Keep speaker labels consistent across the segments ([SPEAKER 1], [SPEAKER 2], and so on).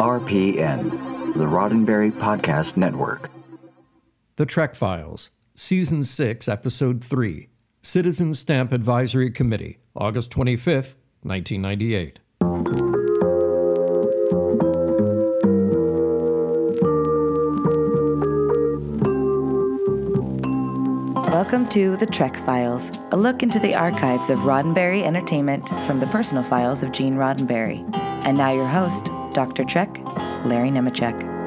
[SPEAKER 1] RPN, the Roddenberry Podcast Network.
[SPEAKER 2] The Trek Files, Season 6, Episode 3 Citizen Stamp Advisory Committee, August 25th, 1998.
[SPEAKER 3] Welcome to The Trek Files, a look into the archives of Roddenberry Entertainment from the personal files of Gene Roddenberry. And now your host, Dr. Trek, Larry Nemecek.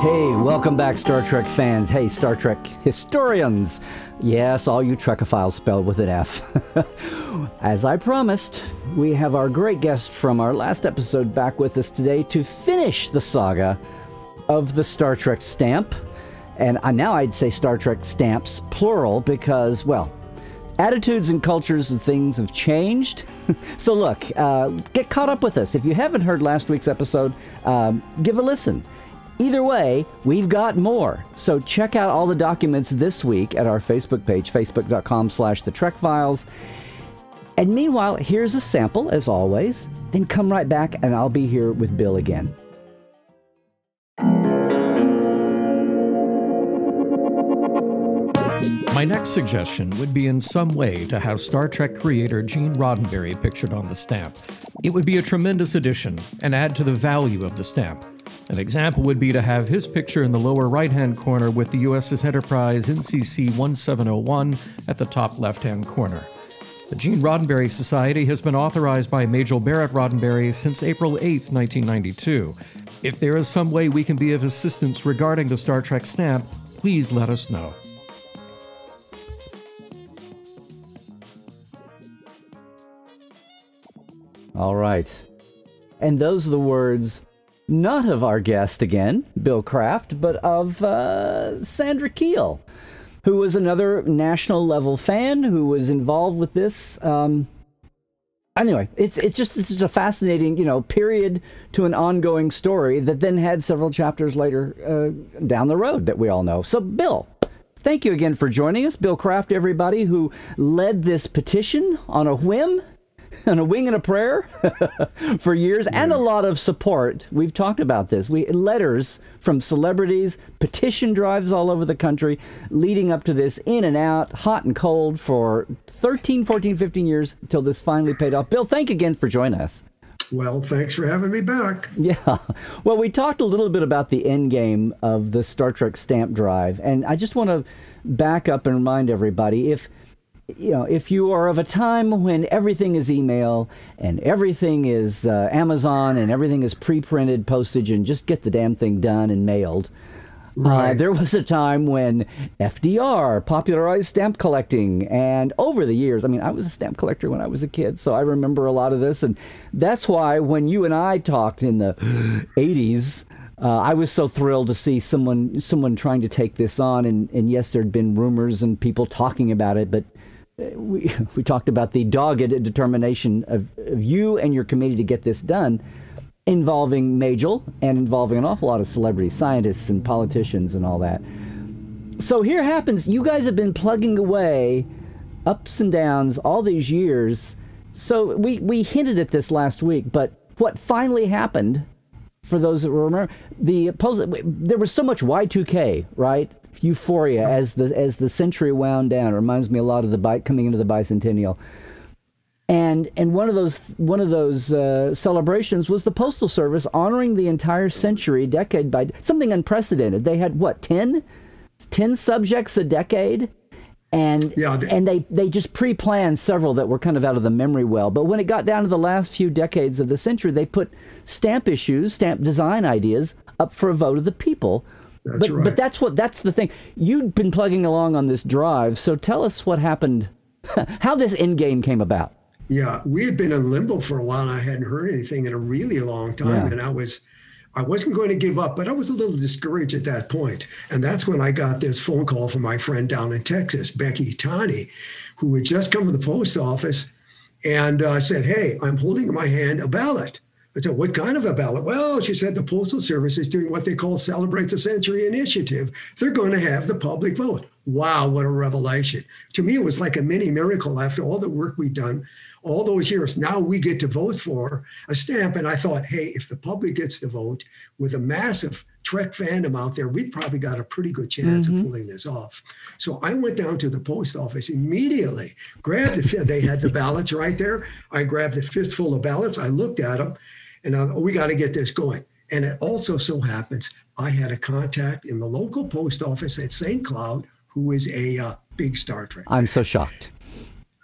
[SPEAKER 4] Hey, welcome back, Star Trek fans. Hey, Star Trek historians. Yes, all you Trekophiles spelled with an F. As I promised, we have our great guest from our last episode back with us today to finish the saga of the Star Trek stamp. And now I'd say Star Trek stamps, plural, because, well, attitudes and cultures and things have changed. so, look, uh, get caught up with us. If you haven't heard last week's episode, um, give a listen. Either way, we've got more. So check out all the documents this week at our Facebook page, facebook.com slash the Trek Files. And meanwhile, here's a sample, as always. Then come right back, and I'll be here with Bill again.
[SPEAKER 2] My next suggestion would be in some way to have Star Trek creator Gene Roddenberry pictured on the stamp. It would be a tremendous addition and add to the value of the stamp. An example would be to have his picture in the lower right hand corner with the USS Enterprise NCC 1701 at the top left hand corner. The Gene Roddenberry Society has been authorized by Majel Barrett Roddenberry since April 8, 1992. If there is some way we can be of assistance regarding the Star Trek stamp, please let us know.
[SPEAKER 4] All right. And those are the words not of our guest again, Bill Kraft, but of uh, Sandra Keel, who was another national level fan who was involved with this. Um, anyway, it's it's just this is a fascinating you know period to an ongoing story that then had several chapters later uh, down the road that we all know. So, Bill. Thank you again for joining us, Bill Kraft, everybody who led this petition on a whim and a wing and a prayer for years and a lot of support. We've talked about this. We letters from celebrities, petition drives all over the country leading up to this in and out, hot and cold for 13, 14, 15 years until this finally paid off. Bill, thank you again for joining us.
[SPEAKER 5] Well, thanks for having me back.
[SPEAKER 4] Yeah. Well, we talked a little bit about the end game of the Star Trek stamp drive, and I just want to back up and remind everybody if you know, if you are of a time when everything is email and everything is uh, Amazon and everything is pre-printed postage and just get the damn thing done and mailed. Uh, right. Uh, there was a time when FDR popularized stamp collecting, and over the years, I mean, I was a stamp collector when I was a kid, so I remember a lot of this, and that's why when you and I talked in the '80s, uh, I was so thrilled to see someone someone trying to take this on, and, and yes, there'd been rumors and people talking about it, but we, we talked about the dogged determination of, of you and your committee to get this done, involving Majel and involving an awful lot of celebrity scientists and politicians and all that. So here happens, you guys have been plugging away ups and downs all these years. So we, we hinted at this last week, but what finally happened, for those that remember, the there was so much Y2K, right? Euphoria as the as the century wound down. It reminds me a lot of the bike coming into the bicentennial. And and one of those one of those uh, celebrations was the postal service honoring the entire century, decade by something unprecedented. They had what 10, 10 subjects a decade, and yeah, they, and they they just pre-planned several that were kind of out of the memory well. But when it got down to the last few decades of the century, they put stamp issues, stamp design ideas up for a vote of the people
[SPEAKER 5] that's
[SPEAKER 4] but,
[SPEAKER 5] right.
[SPEAKER 4] But that's what that's the thing. You've been plugging along on this drive, so tell us what happened, how this end game came about.
[SPEAKER 5] Yeah, we had been in limbo for a while, and I hadn't heard anything in a really long time, yeah. and I was. I wasn't going to give up, but I was a little discouraged at that point. And that's when I got this phone call from my friend down in Texas, Becky Tani, who had just come to the post office and uh, said, Hey, I'm holding in my hand a ballot. I said, what kind of a ballot? Well, she said the Postal Service is doing what they call Celebrate the Century Initiative. They're going to have the public vote. wow, what a revelation. To me, it was like a mini miracle after all the work we'd done all those years. Now we get to vote for a stamp. And I thought, hey, if the public gets to vote with a massive Trek fandom out there, we've probably got a pretty good chance mm-hmm. of pulling this off. So I went down to the post office immediately, grabbed the, they had the ballots right there. I grabbed a fistful of ballots. I looked at them and I, oh, we got to get this going. And it also so happens I had a contact in the local post office at St. Cloud who is a uh, big Star Trek.
[SPEAKER 4] I'm so shocked.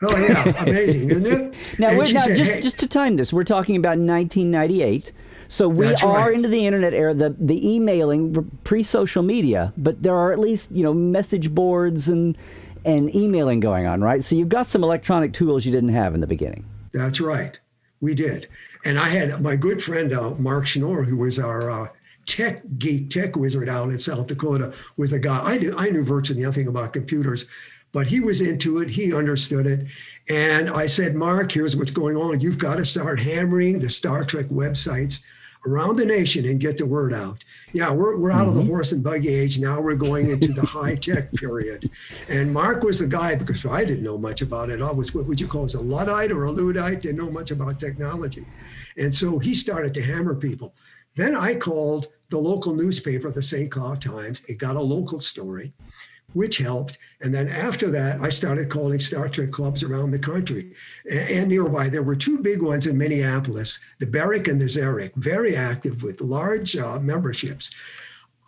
[SPEAKER 5] Oh yeah, amazing, isn't it?
[SPEAKER 4] now, now said, just hey, just to time this, we're talking about 1998. So we are right. into the internet era, the the emailing pre-social media, but there are at least you know message boards and and emailing going on, right? So you've got some electronic tools you didn't have in the beginning.
[SPEAKER 5] That's right, we did, and I had my good friend uh, Mark Schnorr, who was our uh, tech geek, tech wizard out in South Dakota, was a guy I knew. I knew virtually nothing about computers, but he was into it. He understood it, and I said, Mark, here's what's going on. You've got to start hammering the Star Trek websites around the nation and get the word out. Yeah, we're, we're out mm-hmm. of the mm-hmm. horse and buggy age. Now we're going into the high tech period. And Mark was the guy because I didn't know much about it. I was what would you call it, a Luddite or a Luddite? Didn't know much about technology. And so he started to hammer people. Then I called the local newspaper, the St. Cloud Times. It got a local story, which helped. And then after that, I started calling Star Trek clubs around the country and nearby. There were two big ones in Minneapolis, the Berwick and the Xeric, very active with large uh, memberships.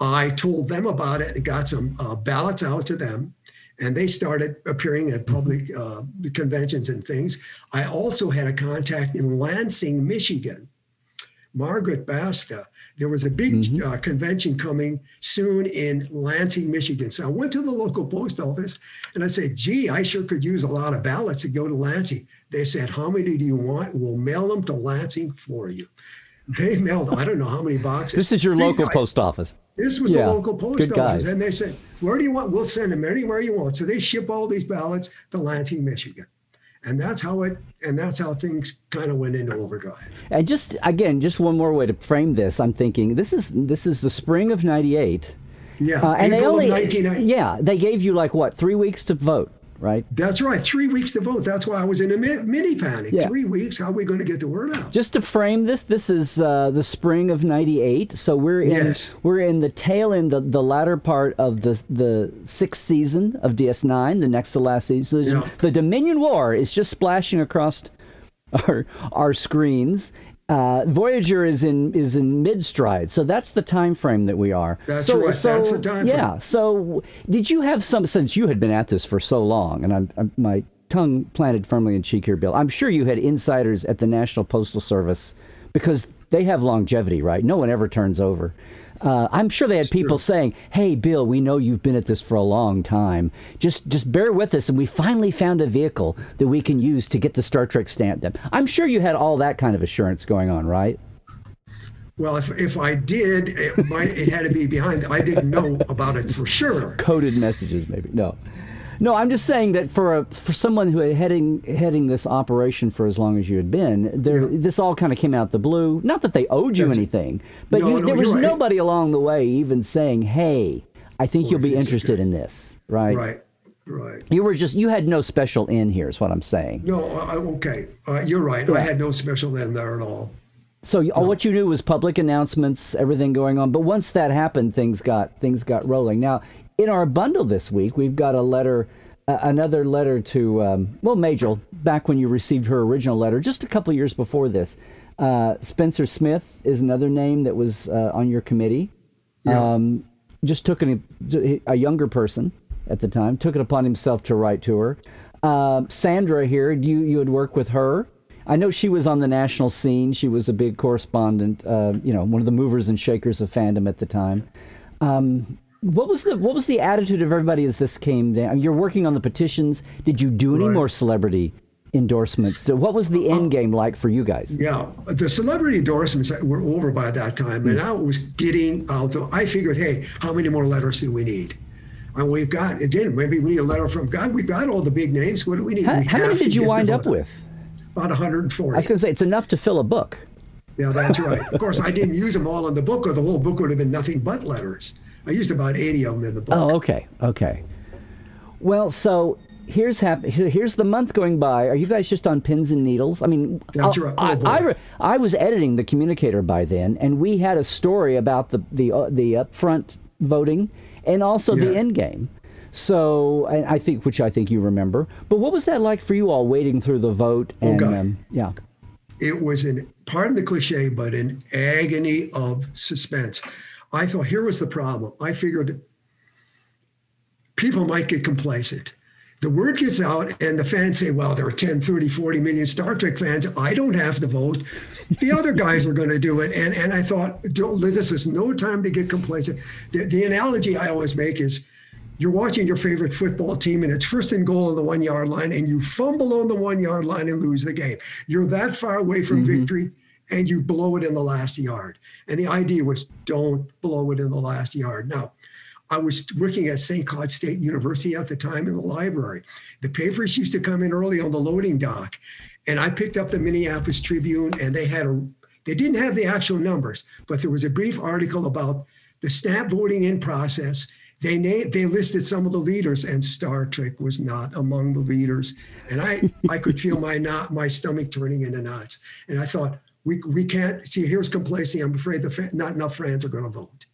[SPEAKER 5] I told them about it and got some uh, ballots out to them and they started appearing at public uh, conventions and things. I also had a contact in Lansing, Michigan, Margaret Basta. There was a big mm-hmm. uh, convention coming soon in Lansing, Michigan. So I went to the local post office and I said, gee, I sure could use a lot of ballots to go to Lansing. They said, how many do you want? We'll mail them to Lansing for you. They mailed, I don't know how many boxes.
[SPEAKER 4] This is your local post office.
[SPEAKER 5] This was yeah, the local post office. Guys. And they said, where do you want? We'll send them anywhere you want. So they ship all these ballots to Lansing, Michigan and that's how it and that's how things kind of went into overdrive.
[SPEAKER 4] And just again just one more way to frame this i'm thinking this is this is the spring of 98
[SPEAKER 5] yeah uh, and April they only
[SPEAKER 4] yeah they gave you like what three weeks to vote right?
[SPEAKER 5] That's right. Three weeks to vote. That's why I was in a mini panic. Yeah. Three weeks. How are we going to get the word out?
[SPEAKER 4] Just to frame this, this is uh, the spring of '98. So we're in yes. we're in the tail end, the, the latter part of the the sixth season of DS9, the next to last season. Yeah. The Dominion War is just splashing across our our screens, uh, Voyager is in is in mid stride, so that's the time frame that we are.
[SPEAKER 5] That's
[SPEAKER 4] so,
[SPEAKER 5] right.
[SPEAKER 4] So,
[SPEAKER 5] that's the time.
[SPEAKER 4] Yeah.
[SPEAKER 5] Frame.
[SPEAKER 4] So, did you have some since you had been at this for so long, and I'm, I'm, my tongue planted firmly in cheek here, Bill? I'm sure you had insiders at the National Postal Service because they have longevity, right? No one ever turns over. Uh, I'm sure they had people saying, "Hey, Bill, we know you've been at this for a long time. Just just bear with us." And we finally found a vehicle that we can use to get the Star Trek stamp done. I'm sure you had all that kind of assurance going on, right?
[SPEAKER 5] Well, if, if I did, it, might, it had to be behind. I didn't know about it for sure.
[SPEAKER 4] Coded messages, maybe. No. No, I'm just saying that for a for someone who had heading heading this operation for as long as you had been, there yeah. this all kind of came out the blue. Not that they owed you That's, anything, but no, you, no, there was right. nobody along the way even saying, "Hey, I think you'll be interested in this." Right.
[SPEAKER 5] Right. Right.
[SPEAKER 4] You were just you had no special in here is what I'm saying.
[SPEAKER 5] No, uh, okay, uh, you're right. Yeah. I had no special in there at all.
[SPEAKER 4] So no. all what you knew was public announcements, everything going on. But once that happened, things got things got rolling. Now in our bundle this week, we've got a letter, uh, another letter to, um, well, Majel, back when you received her original letter, just a couple years before this. Uh, Spencer Smith is another name that was uh, on your committee. Yeah. Um, just took an, a younger person at the time, took it upon himself to write to her. Uh, Sandra here, you, you had worked with her. I know she was on the national scene. She was a big correspondent, uh, you know, one of the movers and shakers of fandom at the time. Um, what was the what was the attitude of everybody as this came down? You're working on the petitions. Did you do any right. more celebrity endorsements? So what was the uh, end game like for you guys?
[SPEAKER 5] Yeah, the celebrity endorsements were over by that time, mm. and I was getting. Although I figured, hey, how many more letters do we need? And we've got again, maybe we need a letter from God. We've got all the big names. What do we need?
[SPEAKER 4] How,
[SPEAKER 5] we
[SPEAKER 4] how many did you wind up with?
[SPEAKER 5] About 140.
[SPEAKER 4] I was going to say it's enough to fill a book.
[SPEAKER 5] Yeah, that's right. of course, I didn't use them all in the book, or the whole book would have been nothing but letters. I used about 80 of them in the book.
[SPEAKER 4] Oh, okay. Okay. Well, so here's hap- here's the month going by. Are you guys just on pins and needles? I mean,
[SPEAKER 5] That's
[SPEAKER 4] I-
[SPEAKER 5] right. Oh.
[SPEAKER 4] I, re- I was editing the communicator by then, and we had a story about the the uh, the upfront voting and also the end game. So I, I think, which I think you remember. But what was that like for you all waiting through the vote?
[SPEAKER 5] Oh,
[SPEAKER 4] And
[SPEAKER 5] God.
[SPEAKER 4] um, yeah,
[SPEAKER 5] it was an pardon the cliche, but an agony of suspense. I thought here was the problem. I figured people might get complacent. The word gets out, and the fans say, Well, there are 10, 30, 40 million Star Trek fans. I don't have to vote. The other guys are going to do it. And, and I thought, don't, this is no time to get complacent. The, the analogy I always make is you're watching your favorite football team and it's first and goal on the one yard line and you fumble on the one yard line and lose the game. You're that far away from mm-hmm. victory and you blow it in the last yard. And the idea was don't blow it in the last yard. Now, I was working at St. Cloud State University at the time in the library. The papers used to come in early on the loading dock, and I picked up the Minneapolis Tribune, and they had a they didn't have the actual numbers, but there was a brief article about the stamp voting in process. They named, they listed some of the leaders, and Star Trek was not among the leaders. And I I could feel my not my stomach turning into knots. And I thought we we can't see. Here's complacency. I'm afraid the not enough fans are going to vote.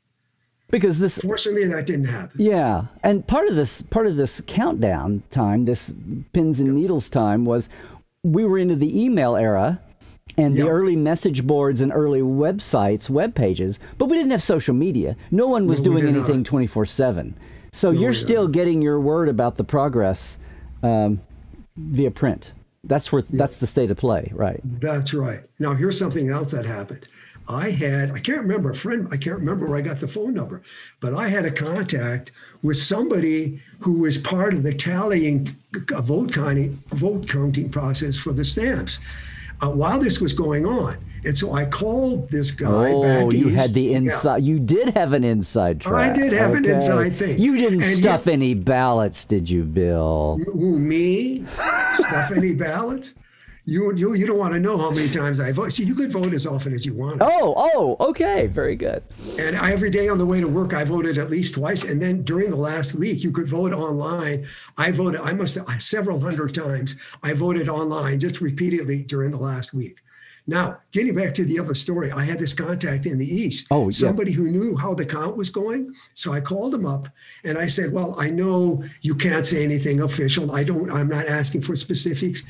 [SPEAKER 4] because this
[SPEAKER 5] Fortunately, that didn't happen.
[SPEAKER 4] Yeah, and part of this part of this countdown time, this pins and needles time, was we were into the email era and the early message boards and early websites, web pages, but we didn't have social media. No one was
[SPEAKER 5] No,
[SPEAKER 4] doing anything
[SPEAKER 5] not.
[SPEAKER 4] twenty four seven. So you're
[SPEAKER 5] we
[SPEAKER 4] still getting your word about the progress um, via print. That's where that's the state of play, right?
[SPEAKER 5] That's right. Now, here's something else that happened. I had, I can't remember a friend, I can't remember where I got the phone number, but I had a contact with somebody who was part of the tallying uh, vote counting, vote counting process for the stamps uh, while this was going on. And so I called this guy
[SPEAKER 4] Oh,
[SPEAKER 5] back
[SPEAKER 4] you
[SPEAKER 5] east.
[SPEAKER 4] had the
[SPEAKER 5] Yeah.
[SPEAKER 4] inside. You did have an inside track.
[SPEAKER 5] I did have an inside thing.
[SPEAKER 4] You didn't
[SPEAKER 5] And
[SPEAKER 4] stuff
[SPEAKER 5] yet-
[SPEAKER 4] any ballots, did you, Bill?
[SPEAKER 5] Who me? Stuff any ballots? You, you you don't want to know how many times I vote. See, you could vote as often as you want.
[SPEAKER 4] Oh, oh, okay, very good.
[SPEAKER 5] And I, every day on the way to work, I voted at least twice. And then during the last week, you could vote online. I voted, I must have several hundred times. I voted online just repeatedly during the last week. Now, getting back to the other story, I had this contact in the East,
[SPEAKER 4] Oh, yeah.
[SPEAKER 5] somebody who knew how the count was going. So I called him up and I said, Well, I know you can't say anything official. I don't, I'm not asking for specifics.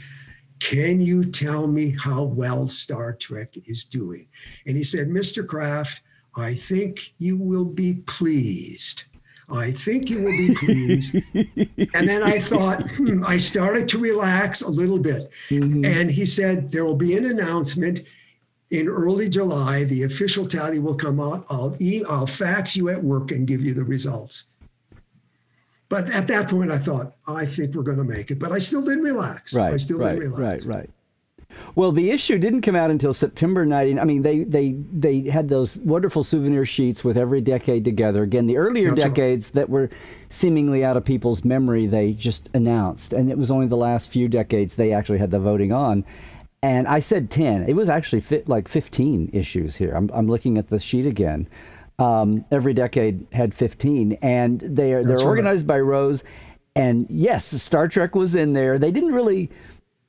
[SPEAKER 5] Can you tell me how well Star Trek is doing? And he said, Mr. Kraft, I think you will be pleased. I think you will be pleased. and then I thought, hmm, I started to relax a little bit. And he said, There will be an announcement in early July. The official tally will come out. I'll, e- I'll fax you at work and give you the results. But at that point, I thought, I think we're going to make it. But I still didn't relax. I
[SPEAKER 4] Right,
[SPEAKER 5] still
[SPEAKER 4] right,
[SPEAKER 5] didn't relax.
[SPEAKER 4] right, right. Well, the issue didn't come out until September 19. I mean, they they they had those wonderful souvenir sheets with every decade together. Again, the earlier
[SPEAKER 5] That's right.
[SPEAKER 4] decades that were seemingly out of people's memory, they just announced, and it was only the last few decades they actually had the voting on. And I said 10. It was actually fit like 15 issues here. I'm I'm looking at the sheet again. Um, every decade had 15, and they are they're
[SPEAKER 5] right.
[SPEAKER 4] organized by rows. And yes, Star Trek was in there. They didn't really.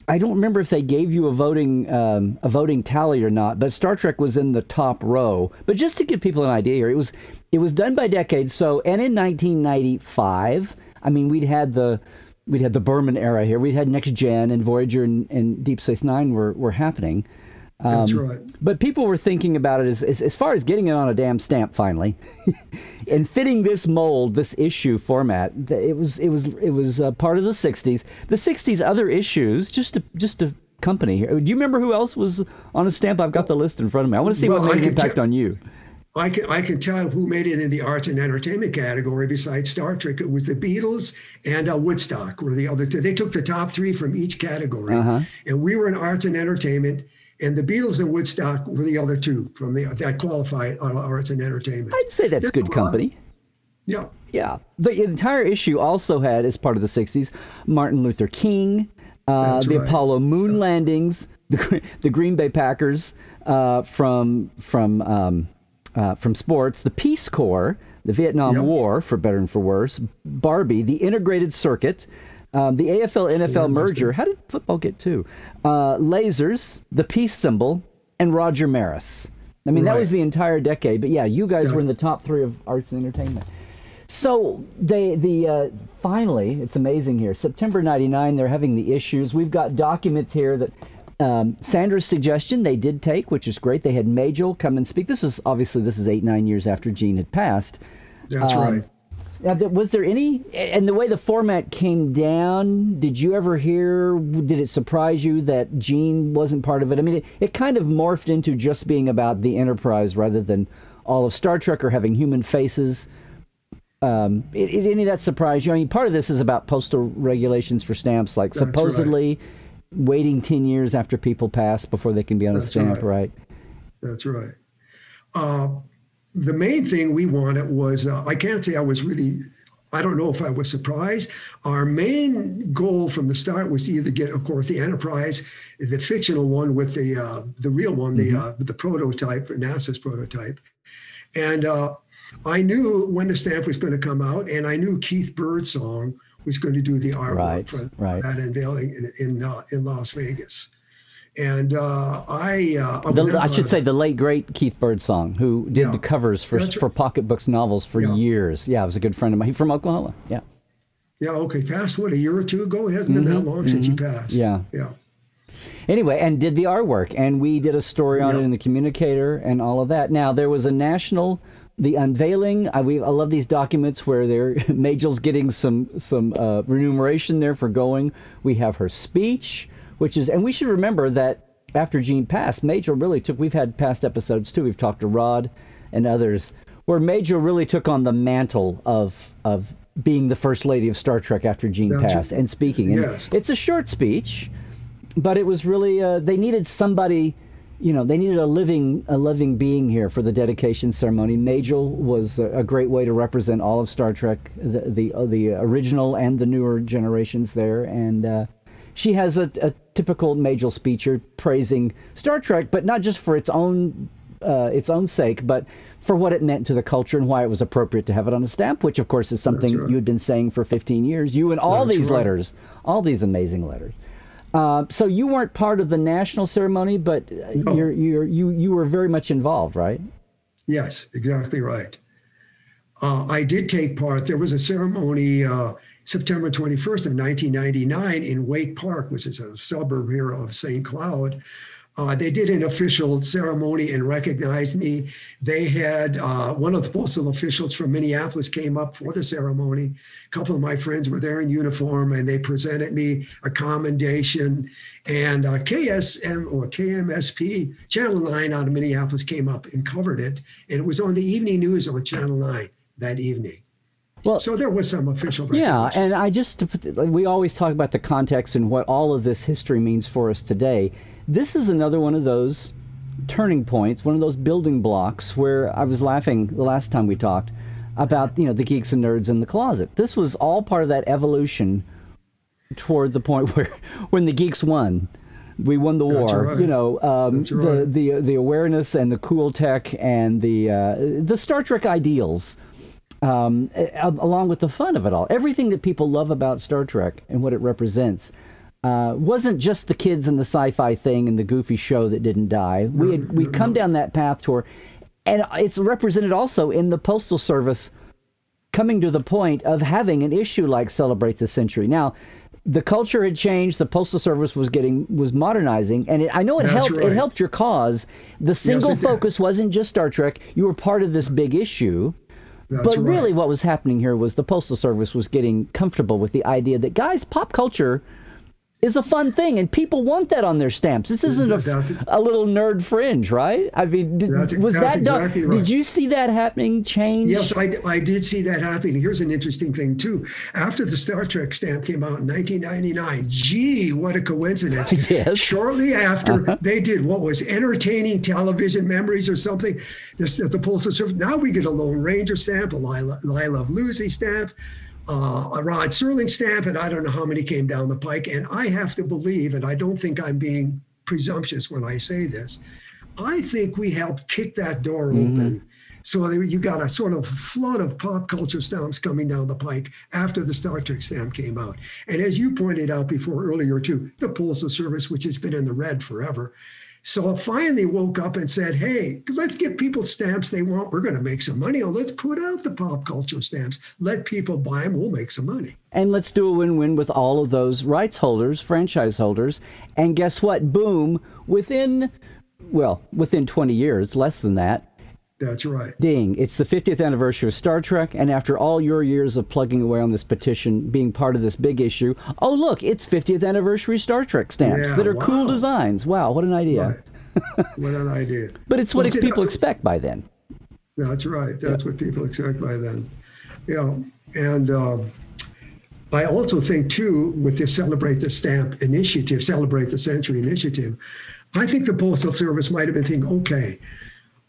[SPEAKER 4] I don't remember if they gave you a voting um, a voting tally or not, but Star Trek was in the top row. But just to give people an idea here, it was it was done by decades. So, and in 1995, I mean, we'd had the we'd had the Berman era here. We'd had Next Gen and Voyager and, and Deep Space Nine were were happening.
[SPEAKER 5] That's
[SPEAKER 4] Um,
[SPEAKER 5] right.
[SPEAKER 4] But people were thinking about it as, as, as far as getting it on a damn stamp finally, and fitting this mold, this issue format. It was it was it was uh, part of the '60s. The '60s other issues, just a just a company. here. Do you remember who else was on a stamp? I've got the list in front of me. I want to see
[SPEAKER 5] Well,
[SPEAKER 4] what made an impact
[SPEAKER 5] tell-
[SPEAKER 4] on you.
[SPEAKER 5] I can I can tell who made it in the arts and entertainment category besides Star Trek. It was the Beatles and uh, Woodstock were the other two. They took the top three from each category,
[SPEAKER 4] Uh-huh.
[SPEAKER 5] and we were in arts and entertainment. And the Beatles and Woodstock were the other two from the that qualified uh, arts and entertainment.
[SPEAKER 4] I'd say that's good company.
[SPEAKER 5] Yeah,
[SPEAKER 4] Yeah. The entire issue also had, as part of the 60s, Martin Luther King, uh, the
[SPEAKER 5] right.
[SPEAKER 4] Apollo moon landings, the, the Green Bay Packers uh, from from um, uh, from sports, the Peace Corps, the Vietnam
[SPEAKER 5] Yep.
[SPEAKER 4] War, for better and for worse, Barbie, the integrated circuit, um, the AFL NFL merger. How did football get two? Uh, lasers, the peace symbol, and Roger Maris. I mean, that was the entire decade. But yeah, you guys
[SPEAKER 5] Yeah.
[SPEAKER 4] were in the top three of arts and entertainment. So they the uh, finally, it's amazing here. September '99, they're having the issues. We've got documents here that um, Sandra's suggestion they did take, which is great. They had Majel come and speak. This is obviously this is eight nine years after Gene had passed.
[SPEAKER 5] That's
[SPEAKER 4] Um,
[SPEAKER 5] right.
[SPEAKER 4] Now, was there any, and the way the format came down, did you ever hear, did it surprise you that Gene wasn't part of it? I mean, it, it kind of morphed into just being about the Enterprise rather than all of Star Trek or having human faces. Um, it, it, any of that surprise you? I mean, part of this is about postal regulations for stamps, like
[SPEAKER 5] That's right.
[SPEAKER 4] supposedly waiting 10 years after people pass before they can be on a stamp,
[SPEAKER 5] right.
[SPEAKER 4] right?
[SPEAKER 5] That's right. Uh, the main thing we wanted was uh, I can't say I was really. I don't know if I was surprised. Our main goal from the start was to either get, of course, the Enterprise, the fictional one with the uh, the real one, the uh, the prototype, NASA's prototype, and uh, I knew when the stamp was going to come out, and I knew Keith Birdsong was going to do the artwork
[SPEAKER 4] Right,
[SPEAKER 5] for
[SPEAKER 4] right.
[SPEAKER 5] that unveiling in in, uh, in Las Vegas. And uh, I, uh,
[SPEAKER 4] The, I should say the late great Keith Birdsong, who did
[SPEAKER 5] Yeah.
[SPEAKER 4] the covers for for
[SPEAKER 5] right.
[SPEAKER 4] Pocket Books novels for
[SPEAKER 5] Yeah.
[SPEAKER 4] years. Yeah, I was a good friend of mine. He's from Oklahoma. Yeah,
[SPEAKER 5] Yeah, okay. Passed what a year or two ago. It hasn't been that long since he passed.
[SPEAKER 4] Mm-hmm. yeah.
[SPEAKER 5] yeah.
[SPEAKER 4] Anyway, and did the artwork, and we did a story on it in the Communicator and all of that. Now there was a national, the unveiling. I, we, I love these documents where they're Majel's getting some some uh, remuneration there for going. We have her speech, which is, and we should remember that after Gene passed, Majel really took. We've had past episodes too. We've talked to Rod and others where Majel really took on the mantle of of being the first lady of Star Trek after Gene
[SPEAKER 5] That's-
[SPEAKER 4] passed and speaking. And
[SPEAKER 5] yes.
[SPEAKER 4] it's a short speech but it was really uh, they needed somebody you know they needed a living a living being here for the dedication ceremony Majel was a, a great way to represent all of Star Trek the the, uh, the original and the newer generations there and uh, she has a, a typical Majel speecher praising Star Trek but not just for its own uh, its own sake but for what it meant to the culture and why it was appropriate to have it on a stamp which of course is something
[SPEAKER 5] right.
[SPEAKER 4] you had been saying for 15 years you and all
[SPEAKER 5] That's
[SPEAKER 4] these
[SPEAKER 5] right.
[SPEAKER 4] letters all these amazing letters uh, so you weren't part of the national ceremony, but uh, you're, you're, you you were very much involved, right?
[SPEAKER 5] Yes, exactly right. Uh, I did take part. There was a ceremony uh, September 21st of 1999 in Waite Park, which is a suburb here of St. Cloud. Uh, they did an official ceremony and recognized me. They had uh, one of the postal officials from Minneapolis came up for the ceremony. A couple of my friends were there in uniform, and they presented me a commendation. And uh, KSM or KMSP Channel 9 out of Minneapolis came up and covered it, and it was on the evening news on Channel 9 that evening.
[SPEAKER 4] Well-
[SPEAKER 5] so there was some official
[SPEAKER 4] Yeah, and I just to put, like, we always talk about the context and what all of this history means for us today. This is another one of those turning points, one of those building blocks where I was laughing the last time we talked about you know the geeks and nerds in the closet. This was all part of that evolution toward the point where when the geeks won. We won the war,
[SPEAKER 5] right.
[SPEAKER 4] you know. Um,
[SPEAKER 5] That's
[SPEAKER 4] the, the the awareness and the cool tech and the uh, the Star Trek ideals um, along with the fun of it all. Everything that people love about Star Trek and what it represents uh, wasn't just the kids and the sci-fi thing and the goofy show that didn't die. We had we come down that path toward, and it's represented also in the postal service coming to the point of having an issue like celebrate the century now. The culture had changed. The postal service was getting was modernizing, and it, I know it
[SPEAKER 5] That's
[SPEAKER 4] helped. It helped your cause. The single
[SPEAKER 5] did.
[SPEAKER 4] focus wasn't just Star Trek. You were part of this big issue.
[SPEAKER 5] That's
[SPEAKER 4] But
[SPEAKER 5] right.
[SPEAKER 4] really, what was happening here was the Postal Service was getting comfortable with the idea that, guys, pop culture is a fun thing, and people want that on their stamps. This isn't a, a little nerd fringe, right? I mean, did,
[SPEAKER 5] That's-
[SPEAKER 4] was
[SPEAKER 5] that's
[SPEAKER 4] that done?
[SPEAKER 5] right.
[SPEAKER 4] Did you see that happening? Change?
[SPEAKER 5] Yes, I, I did see that happening. Here's an interesting thing, too. After the Star Trek stamp came out in 1999, gee, what a coincidence.
[SPEAKER 4] Yes.
[SPEAKER 5] Shortly after, uh-huh. they did what was entertaining television memories or something. This, the Postal Service. Now we get a Lone Ranger stamp, a Lila, Lila Lucy stamp, uh, a Rod Serling stamp, and I don't know how many came down the pike. And I have to believe, and I don't think I'm being presumptuous when I say this, I think we helped kick that door mm-hmm. open. So you got a sort of flood of pop culture stamps coming down the pike after the Star Trek stamp came out. And as you pointed out before earlier too, the Postal Service, which has been in the red forever, so I finally woke up and said, hey, let's get people stamps they want. We're going to make some money on. Let's put out the pop culture stamps. Let people buy them. We'll make some money.
[SPEAKER 4] And let's do a win win with all of those rights holders, franchise holders. And guess what? Boom, within, well, within 20 years, less than that,
[SPEAKER 5] that's right.
[SPEAKER 4] Ding. It's the 50th anniversary of Star Trek, and after all your years of plugging away on this petition, being part of this big issue, oh, look, it's 50th anniversary Star Trek stamps yeah, that are wow. cool designs. Wow, what an idea.
[SPEAKER 5] Right. what an idea.
[SPEAKER 4] but it's what well, people expect by then.
[SPEAKER 5] That's right. That's yeah. what people expect by then. Yeah. And um, I also think, too, with the Celebrate the Stamp initiative, Celebrate the Century initiative, I think the Postal Service might have been thinking, okay,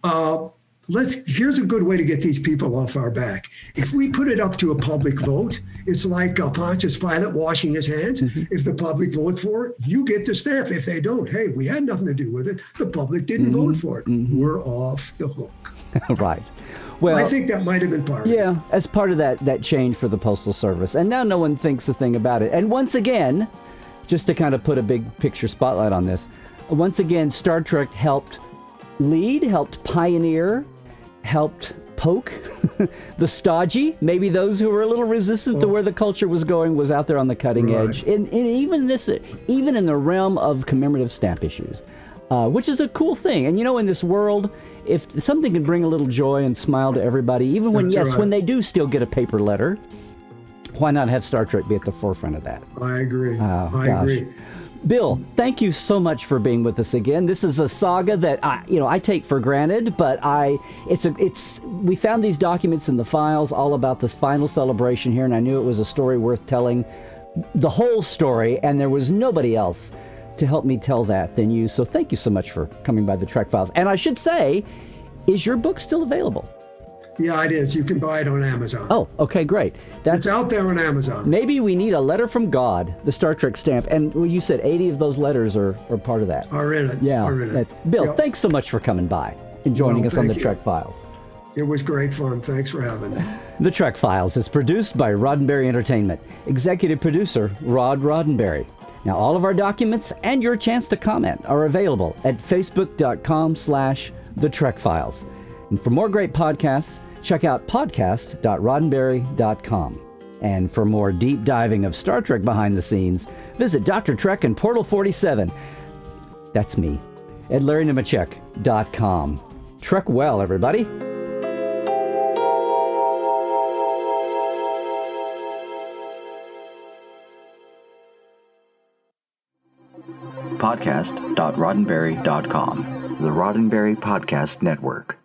[SPEAKER 5] uh, let's here's a good way to get these people off our back. If we put it up to a public vote, it's like uh, Pontius Pilate washing his hands. Mm-hmm. If the public vote for it, you get the stamp. If they don't, hey, we had nothing to do with it. The public didn't mm-hmm. vote for it. Mm-hmm. We're off the hook.
[SPEAKER 4] right. Well,
[SPEAKER 5] I think that might have been part.
[SPEAKER 4] Yeah, as part of that that change for the postal service, and now no one thinks a thing about it. And once again, just to kind of put a big picture spotlight on this, once again, Star Trek helped lead, helped pioneer, helped poke the stodgy, maybe those who were a little resistant to where the culture was going, was out there on the cutting right. edge. And, and, even this, even in the realm of commemorative stamp issues, uh, which is a cool thing. And you know, in this world, if something can bring a little joy and smile to everybody, even when That's yes, right. when they do still get a paper letter, why not have Star Trek be at the forefront of that?
[SPEAKER 5] I agree. Oh, I gosh. agree.
[SPEAKER 4] Bill, thank you so much for being with us again. This is a saga that I, you know, I take for granted, but I, it's a, it's. We found these documents in the files all about this final celebration here, and I knew it was a story worth telling, the whole story, and there was nobody else to help me tell that than you. So thank you so much for coming by the Trek Files. And I should say, is your book still available?
[SPEAKER 5] Yeah, it is. You can buy it on Amazon.
[SPEAKER 4] Oh, okay, great.
[SPEAKER 5] That's it's out there on Amazon.
[SPEAKER 4] Maybe we need a letter from God, the Star Trek stamp, and well, you said 80 of those letters are, are part of that.
[SPEAKER 5] Are in it.
[SPEAKER 4] Yeah.
[SPEAKER 5] Are in
[SPEAKER 4] it. Bill, yep. thanks so much for coming by and joining well, us on the you. Trek Files.
[SPEAKER 5] It was great fun. Thanks for having me.
[SPEAKER 4] The Trek Files is produced by Roddenberry Entertainment. Executive producer Rod Roddenberry. Now, all of our documents and your chance to comment are available at facebook.com slash the Trek Files. And for more great podcasts, check out podcast.roddenberry.com. And for more deep diving of Star Trek behind the scenes, visit Dr. Trek and Portal 47. That's me at LarryNemecek.com. Trek well, everybody.
[SPEAKER 1] Podcast.roddenberry.com, the Roddenberry Podcast Network.